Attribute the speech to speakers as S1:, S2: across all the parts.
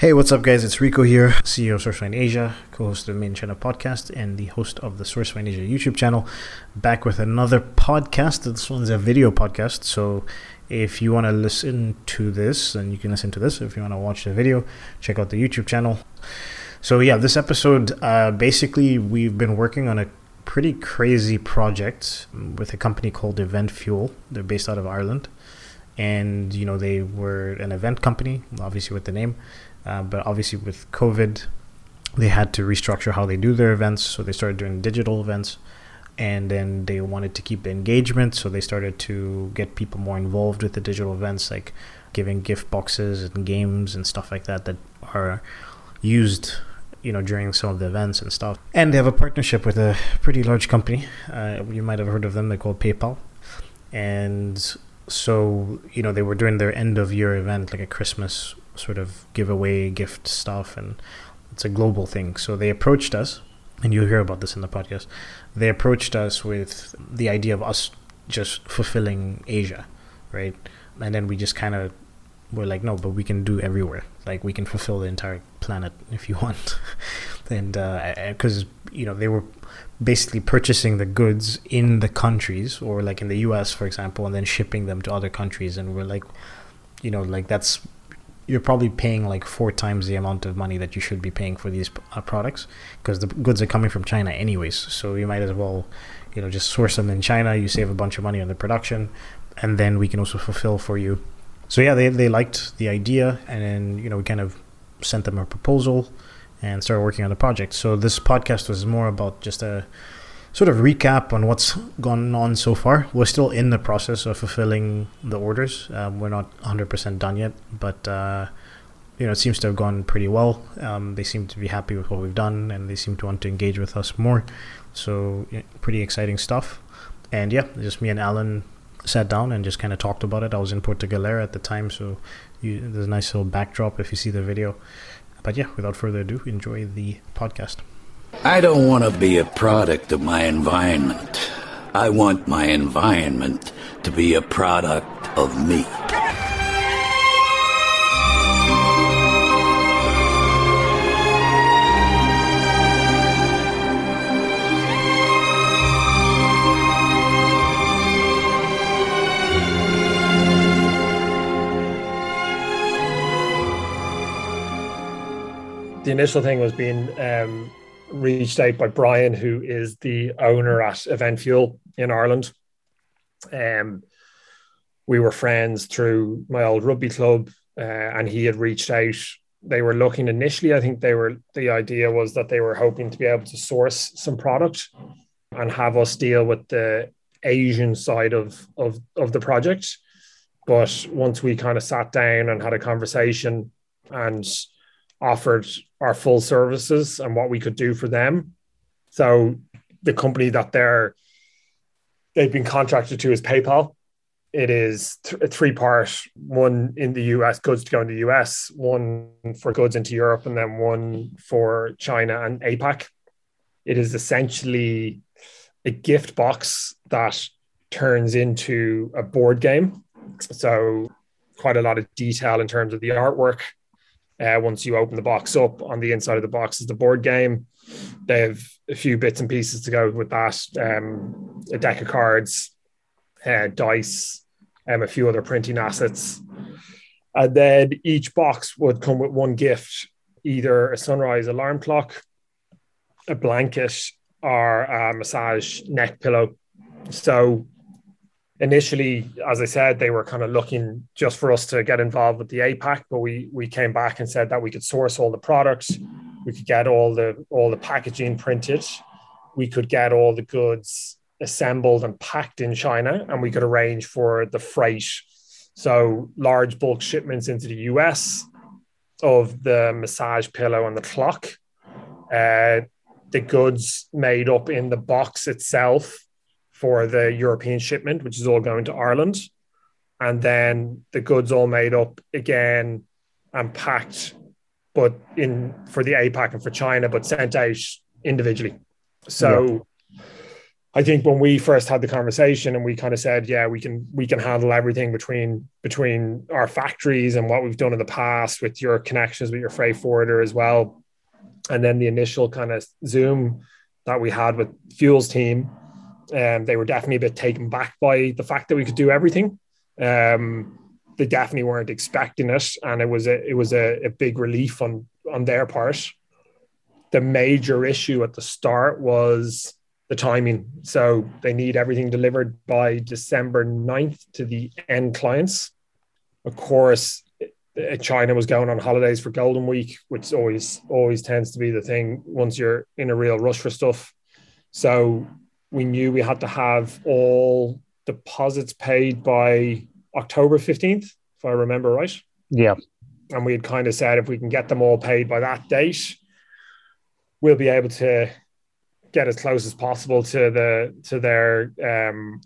S1: Hey, what's up, guys? It's Rico here, CEO of SourceFind Asia, co host of the Made in China podcast, and the host of the SourceFind Asia YouTube channel. Back with another podcast. This one's a video podcast. So if you want to listen to this, then you can listen to this. If you want to watch the video, check out the YouTube channel. So, yeah, this episode uh, basically, we've been working on a pretty crazy project with a company called Event Fuel. They're based out of Ireland. And, you know, they were an event company, obviously with the name uh, but obviously, with COVID, they had to restructure how they do their events. So they started doing digital events. And then they wanted to keep the engagement. So they started to get people more involved with the digital events, like giving gift boxes and games and stuff like that that are used you know during some of the events and stuff and they have a partnership with a pretty large company uh, you might have heard of them they're called paypal and so you know they were doing their end of year event like a christmas sort of giveaway gift stuff, and it's a global thing. So they approached us, and you'll hear about this in the podcast. They approached us with the idea of us just fulfilling Asia, right? And then we just kind of were like, no, but we can do everywhere. Like we can fulfill the entire planet if you want. and because uh, you know they were basically purchasing the goods in the countries or like in the US for example and then shipping them to other countries and we're like you know like that's you're probably paying like four times the amount of money that you should be paying for these uh, products because the goods are coming from China anyways. So you might as well, you know, just source them in China. You save a bunch of money on the production, and then we can also fulfill for you. So yeah, they they liked the idea, and then you know we kind of sent them a proposal and started working on the project. So this podcast was more about just a sort of recap on what's gone on so far. We're still in the process of fulfilling the orders. Um, we're not 100% done yet, but uh, you know it seems to have gone pretty well. Um, they seem to be happy with what we've done, and they seem to want to engage with us more. So yeah, pretty exciting stuff. And yeah, just me and Alan sat down and just kind of talked about it. I was in Puerto Galera at the time, so you, there's a nice little backdrop if you see the video. But yeah, without further ado, enjoy the podcast.
S2: I don't want to be a product of my environment. I want my environment to be a product of me.
S3: the initial thing was being um, reached out by Brian, who is the owner at Event Fuel in Ireland. Um, we were friends through my old rugby club, uh, and he had reached out. They were looking initially. I think they were. The idea was that they were hoping to be able to source some product and have us deal with the Asian side of of of the project. But once we kind of sat down and had a conversation and offered our full services and what we could do for them. So the company that they're they've been contracted to is PayPal. It is th- a three part one in the US, goods to go in the US, one for goods into Europe, and then one for China and APAC. It is essentially a gift box that turns into a board game. So, quite a lot of detail in terms of the artwork, uh, once you open the box up, on the inside of the box is the board game. They have a few bits and pieces to go with that um, a deck of cards, uh, dice, um, a few other printing assets. And then each box would come with one gift either a sunrise alarm clock, a blanket, or a massage neck pillow. So initially, as I said, they were kind of looking just for us to get involved with the APAC, but we we came back and said that we could source all the products, we could get all the all the packaging printed, we could get all the goods assembled and packed in China, and we could arrange for the freight. So large bulk shipments into the US of the massage pillow and the clock. Uh, the goods made up in the box itself for the European shipment, which is all going to Ireland. And then the goods all made up again and packed, but in for the APAC and for China, but sent out individually. So yeah. I think when we first had the conversation and we kind of said, yeah, we can we can handle everything between between our factories and what we've done in the past with your connections with your freight forwarder as well. And then the initial kind of Zoom that we had with Fuel's team, um, they were definitely a bit taken back by the fact that we could do everything. Um, they definitely weren't expecting it, and it was a it was a, a big relief on on their part. The major issue at the start was the timing. So they need everything delivered by December 9th to the end clients. Of course, China was going on holidays for Golden Week, which always always tends to be the thing once you're in a real rush for stuff. So we knew we had to have all deposits paid by October 15th, if I remember right.
S1: Yeah.
S3: And we had kind of said if we can get them all paid by that date, we'll be able to get as close as possible to the to their um,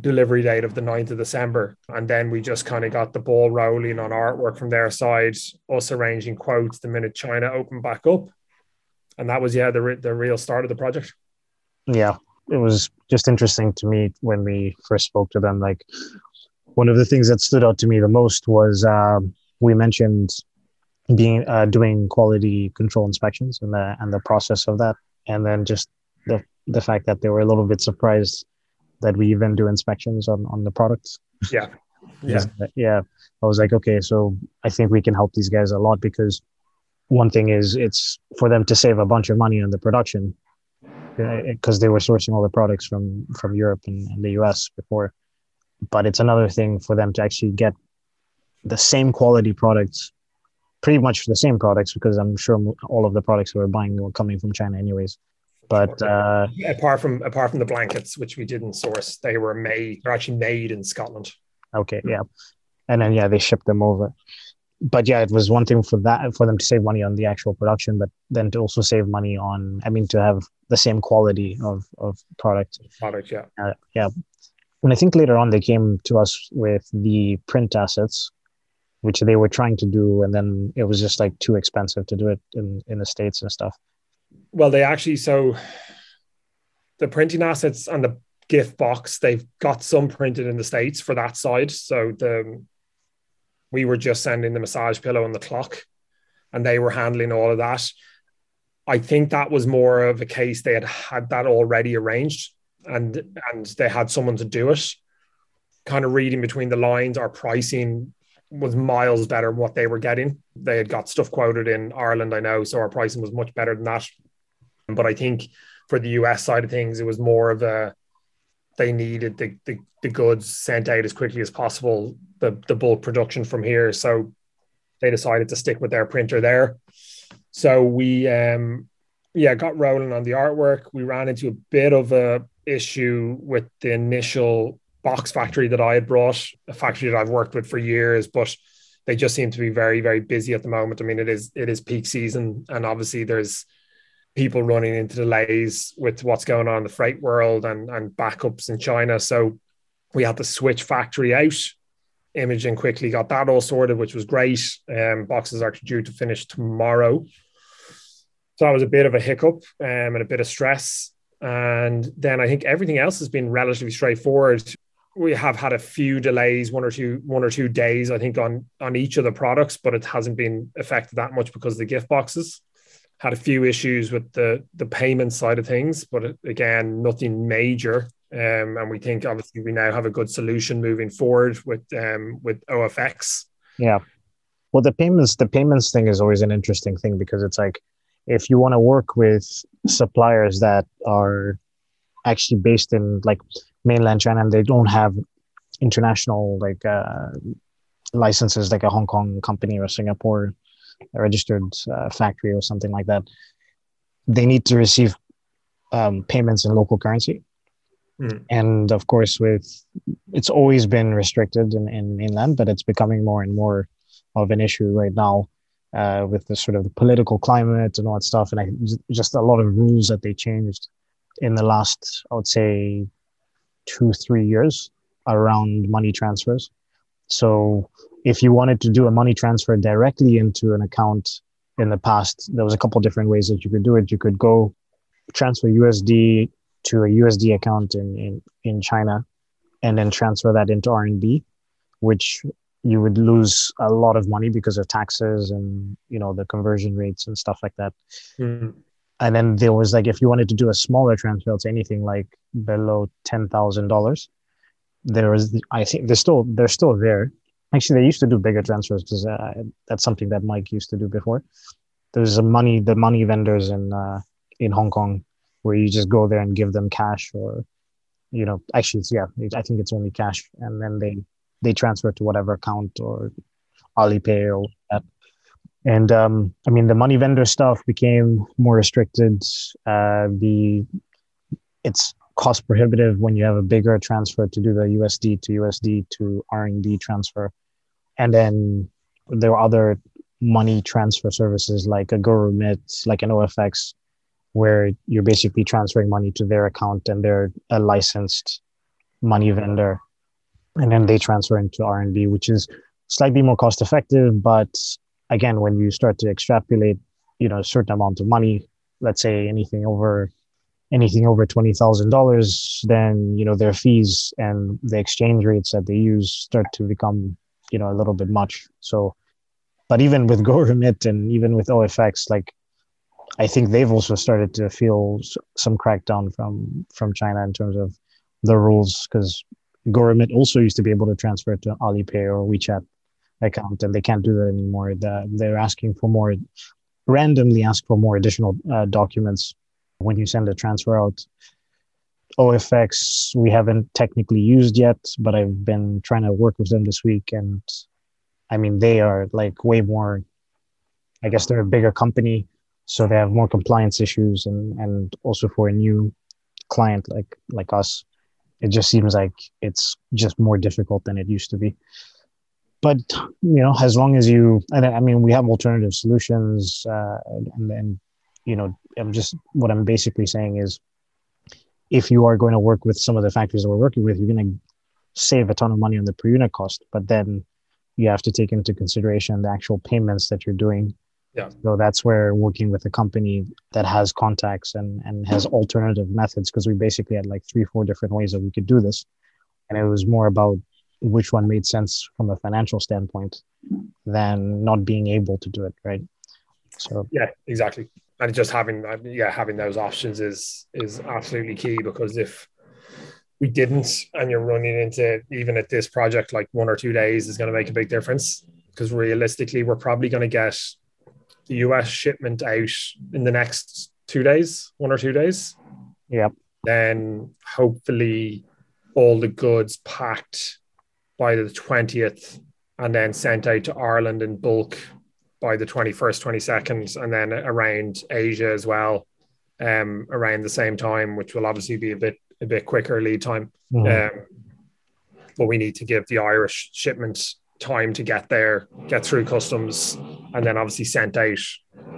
S3: delivery date of the 9th of December. And then we just kind of got the ball rolling on artwork from their side, us arranging quotes the minute China opened back up. And that was, yeah, the, the real start of the project.
S1: Yeah. It was just interesting to me when we first spoke to them. Like, one of the things that stood out to me the most was um, we mentioned being uh, doing quality control inspections and the and the process of that, and then just the the fact that they were a little bit surprised that we even do inspections on on the products.
S3: Yeah. Yeah.
S1: yeah. I was like, okay, so I think we can help these guys a lot because one thing is it's for them to save a bunch of money on the production because uh, they were sourcing all the products from from Europe and, and the US before. But it's another thing for them to actually get the same quality products, pretty much the same products, because I'm sure all of the products we were buying were coming from China anyways. But uh,
S3: apart from apart from the blankets, which we didn't source, they were made. They're actually made in Scotland.
S1: Okay, yeah, and then yeah, they shipped them over. But yeah, it was one thing for that for them to save money on the actual production, but then to also save money on, I mean, to have the same quality of of product.
S3: Product, yeah,
S1: uh, yeah. And I think later on they came to us with the print assets, which they were trying to do, and then it was just like too expensive to do it in in the states and stuff.
S3: Well, they actually so the printing assets and the gift box they've got some printed in the states for that side. So the we were just sending the massage pillow and the clock, and they were handling all of that. I think that was more of a case they had had that already arranged, and and they had someone to do it. Kind of reading between the lines, our pricing was miles better what they were getting. They had got stuff quoted in Ireland, I know, so our pricing was much better than that. But I think for the US side of things, it was more of a they needed the, the, the goods sent out as quickly as possible, the, the bulk production from here. So they decided to stick with their printer there. So we um yeah, got rolling on the artwork. We ran into a bit of a issue with the initial box factory that I had brought, a factory that I've worked with for years, but they just seem to be very, very busy at the moment. I mean, it is it is peak season, and obviously there's people running into delays with what's going on in the freight world and, and backups in China. So we had to switch factory out. Imogen quickly got that all sorted, which was great. Um, boxes are due to finish tomorrow. So that was a bit of a hiccup um, and a bit of stress. And then I think everything else has been relatively straightforward. We have had a few delays, one or two, one or two days, I think, on on each of the products, but it hasn't been affected that much because of the gift boxes had a few issues with the the payment side of things, but again, nothing major. Um, and we think obviously we now have a good solution moving forward with um, with OFX.
S1: Yeah. Well, the payments the payments thing is always an interesting thing because it's like if you want to work with suppliers that are actually based in like mainland China and they don't have international like uh, licenses like a Hong Kong company or Singapore registered uh, factory or something like that, they need to receive um, payments in local currency. Mm. And of course, with it's always been restricted in, in mainland, but it's becoming more and more of an issue right now uh, with the sort of the political climate and all that stuff. And I, just a lot of rules that they changed in the last, I would say, two, three years around money transfers. So if you wanted to do a money transfer directly into an account in the past, there was a couple different ways that you could do it. You could go transfer USD to a USD account in, in, in China and then transfer that into RMB, which you would lose a lot of money because of taxes and you know the conversion rates and stuff like that.
S3: Mm.
S1: And then there was like if you wanted to do a smaller transfer to anything like below ten thousand dollars, there was I think they're still they're still there. Actually, they used to do bigger transfers because uh, that's something that Mike used to do before. There's a money the money vendors in uh, in Hong Kong where you just go there and give them cash or you know actually yeah i think it's only cash and then they they transfer to whatever account or alipay or and um, i mean the money vendor stuff became more restricted. Uh, the it's cost prohibitive when you have a bigger transfer to do the usd to usd to rmb transfer. And then there are other money transfer services like a GoRemit, like an OFX, where you're basically transferring money to their account and they're a licensed money vendor and then they transfer into RMB, which is slightly more cost effective. But again, when you start to extrapolate, you know, a certain amount of money, let's say anything over anything over twenty thousand dollars, then you know their fees and the exchange rates that they use start to become you know a little bit much. So, but even with GoRemit and even with OFX, like I think they've also started to feel some crackdown from from China in terms of the rules because GoRemit also used to be able to transfer to Alipay or WeChat account, and they can't do that anymore. The, they're asking for more, randomly ask for more additional uh, documents when you send a transfer out. OFX we haven't technically used yet, but I've been trying to work with them this week, and I mean they are like way more. I guess they're a bigger company so they have more compliance issues and and also for a new client like like us it just seems like it's just more difficult than it used to be. But you know as long as you and i mean we have alternative solutions uh, and then you know i'm just what i'm basically saying is if you are going to work with some of the factories that we're working with you're going to save a ton of money on the per unit cost but then you have to take into consideration the actual payments that you're doing
S3: yeah.
S1: So that's where working with a company that has contacts and, and has alternative methods, because we basically had like three, four different ways that we could do this. And it was more about which one made sense from a financial standpoint than not being able to do it. Right. So,
S3: yeah, exactly. And just having, yeah, having those options is, is absolutely key because if, we didn't and you're running into even at this project like one or two days is going to make a big difference because realistically we're probably going to get the US shipment out in the next two days, one or two days.
S1: Yep.
S3: Then hopefully all the goods packed by the 20th and then sent out to Ireland in bulk by the 21st, 22nd, and then around Asia as well, um, around the same time, which will obviously be a bit a bit quicker lead time. Mm-hmm. Um, but we need to give the Irish shipment time to get there, get through customs, and then obviously sent out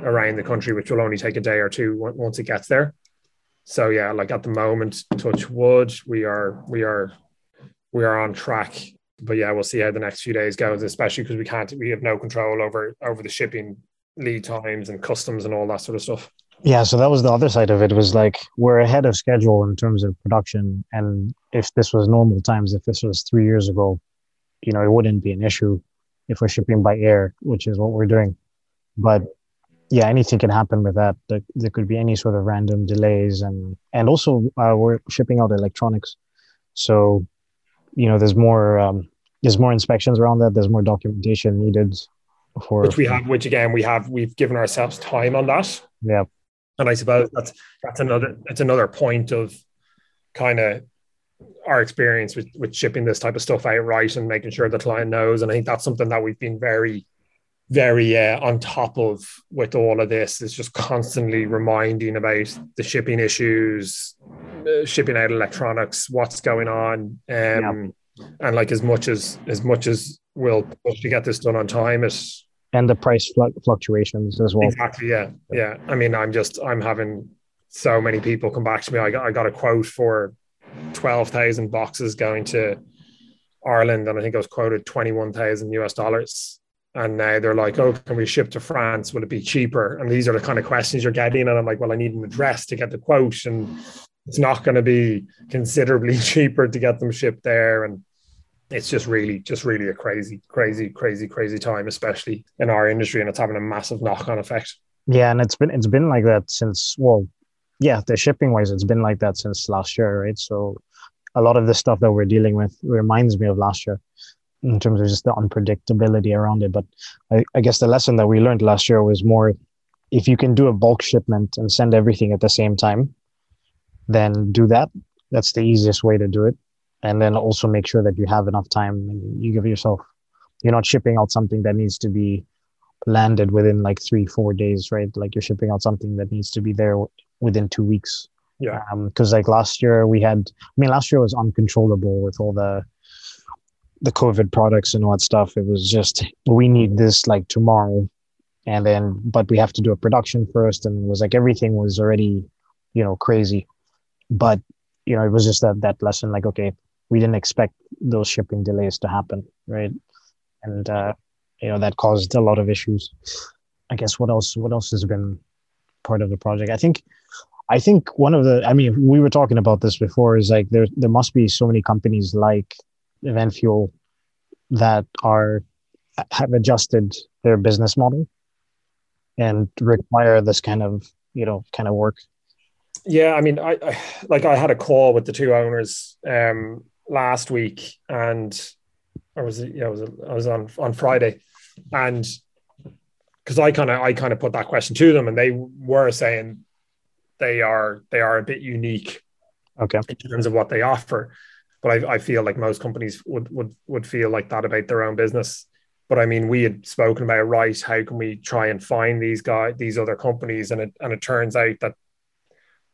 S3: around the country, which will only take a day or two once it gets there. So yeah, like at the moment, touch wood, we are we are we are on track. But yeah, we'll see how the next few days goes, especially because we can't we have no control over over the shipping lead times and customs and all that sort of stuff.
S1: Yeah, so that was the other side of it. was like we're ahead of schedule in terms of production, and if this was normal times, if this was three years ago, you know, it wouldn't be an issue if we're shipping by air, which is what we're doing. But yeah, anything can happen with that. There, there could be any sort of random delays, and and also uh, we're shipping out electronics, so you know, there's more um, there's more inspections around that. There's more documentation needed for
S3: which we have. Which again, we have we've given ourselves time on that.
S1: Yeah,
S3: and I suppose that's that's another that's another point of kind of our experience with, with shipping this type of stuff out right and making sure the client knows. And I think that's something that we've been very, very uh, on top of with all of this is just constantly reminding about the shipping issues, uh, shipping out electronics, what's going on. Um, yeah. And like as much as as much as we'll push to get this done on time, it
S1: and the price fluctuations as well.
S3: Exactly. Yeah. Yeah. I mean, I'm just I'm having so many people come back to me. I got I got a quote for 12,000 boxes going to Ireland, and I think I was quoted 21,000 US dollars. And now they're like, oh, can we ship to France? Will it be cheaper? And these are the kind of questions you're getting. And I'm like, well, I need an address to get the quote. And it's not going to be considerably cheaper to get them shipped there and it's just really just really a crazy crazy crazy crazy time especially in our industry and it's having a massive knock-on effect
S1: yeah and it's been it's been like that since well yeah the shipping wise it's been like that since last year right? So a lot of the stuff that we're dealing with reminds me of last year in terms of just the unpredictability around it. But I, I guess the lesson that we learned last year was more if you can do a bulk shipment and send everything at the same time then do that. That's the easiest way to do it. And then also make sure that you have enough time and you give yourself you're not shipping out something that needs to be landed within like three four days right? Like you're shipping out something that needs to be there within two weeks
S3: yeah
S1: because um, like last year we had i mean last year was uncontrollable with all the the covid products and all that stuff it was just we need this like tomorrow and then but we have to do a production first and it was like everything was already you know crazy but you know it was just that that lesson like okay we didn't expect those shipping delays to happen, right? And uh, you know that caused a lot of issues. I guess what else? What else has been part of the project? I think, I think one of the. I mean, we were talking about this before. Is like there there must be so many companies like Event Fuel that are have adjusted their business model and require this kind of you know kind of work
S3: yeah i mean I, I, like i had a call with the two owners um last week, and or was? Yeah, was I was on on Friday, and because I kind of I kind of put that question to them, and they were saying they are they are a bit unique,
S1: okay,
S3: in terms of what they offer. But I, I feel like most companies would would would feel like that about their own business. But I mean, we had spoken about right. How can we try and find these guys, these other companies, and it and it turns out that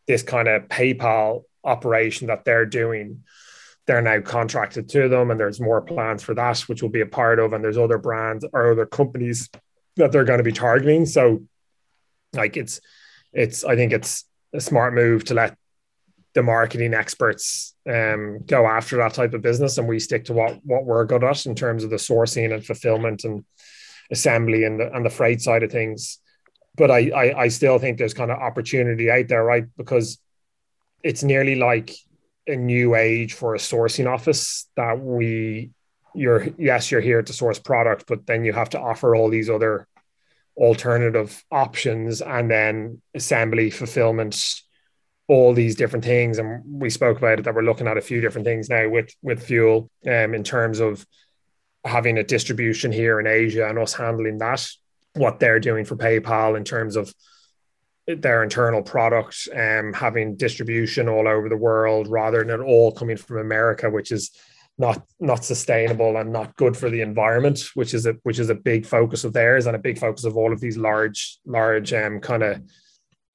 S3: this kind of PayPal operation that they're doing they're now contracted to them and there's more plans for that which will be a part of and there's other brands or other companies that they're going to be targeting so like it's it's i think it's a smart move to let the marketing experts um, go after that type of business and we stick to what what we're good at in terms of the sourcing and fulfillment and assembly and the and the freight side of things. But I, I i still think there's kind of opportunity out there right? Because it's nearly like a new age for a sourcing office that we you're yes you're here to source product but then you have to offer all these other alternative options and then assembly fulfillment all these different things. And we spoke about it that we're looking at a few different things now with with fuel um in terms of having a distribution here in asia and us handling that what they're doing for paypal in terms of their internal product um, having distribution all over the world rather than it all coming from America, which is not not sustainable and not good for the environment, which is a which is a big focus of theirs and a big focus of all of these large large um, kind of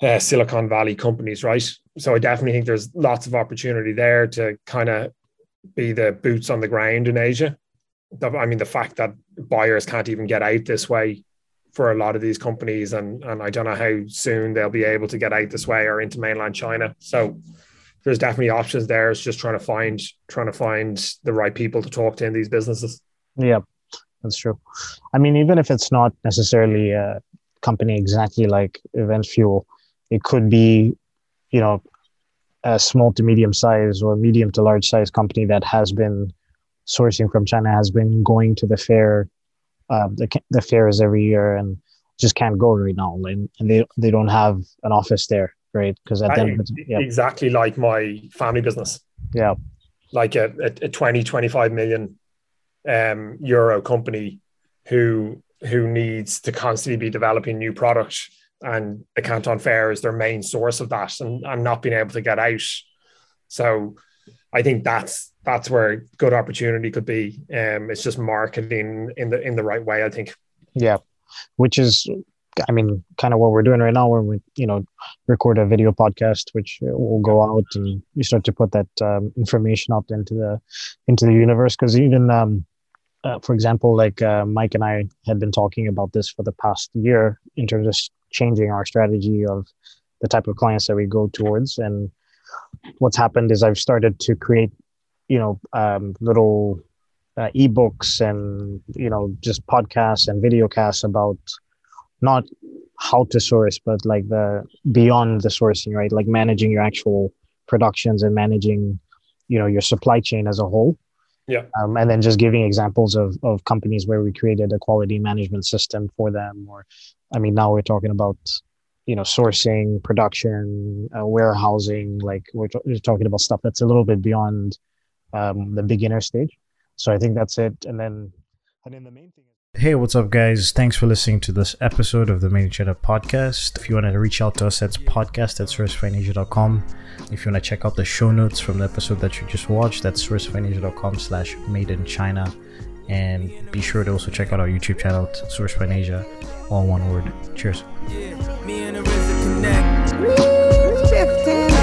S3: uh, Silicon Valley companies, right? So I definitely think there's lots of opportunity there to kind of be the boots on the ground in Asia. I mean, the fact that buyers can't even get out this way for a lot of these companies, and and I don't know how soon they'll be able to get out this way or into mainland China. So there's definitely options there. It's just trying to find trying to find the right people to talk to in these businesses.
S1: Yeah, that's true. I mean, even if it's not necessarily a company exactly like Event Fuel, it could be, you know, a small to medium size or medium to large size company that has been sourcing from China, has been going to the fair uh, the the fairs every year and just can't go right now, and, and they they don't have an office there, right? Because then
S3: yeah. exactly like my family business,
S1: yeah,
S3: like a, a, a 20, 25 million um, euro company who who needs to constantly be developing new products and the Canton Fair is their main source of that and, and not being able to get out. So I think that's that's where good opportunity could be. Um, it's just marketing in the in the right way. I think.
S1: Yeah, which is, I mean, kind of what we're doing right now, where we you know record a video podcast, which will go out and you start to put that um, information out into the into the universe. Because even, um, uh, for example, like uh, Mike and I had been talking about this for the past year in terms of changing our strategy of the type of clients that we go towards and what's happened is I've started to create you know um, little uh, ebooks and you know just podcasts and video casts about not how to source but like the beyond the sourcing right like managing your actual productions and managing, you know, your supply chain as a whole.
S3: Yeah.
S1: Um, and then just giving examples of, of companies where we created a quality management system for them. Or, I mean, now we're talking about, you know, sourcing, production, uh, warehousing. Like we're, t- we're talking about stuff that's a little bit beyond um, the beginner stage. So I think that's it. And then, and then the main thing. Hey, what's up, guys? Thanks for listening to this episode of the Made in China podcast. If you want to reach out to us, it's podcast at sourcefineasia.com. If you want to check out the show notes from the episode that you just watched, that's sourcefineasia.com slash made in China. And be sure to also check out our YouTube channel, Source Asia, all one word. Cheers. Yeah,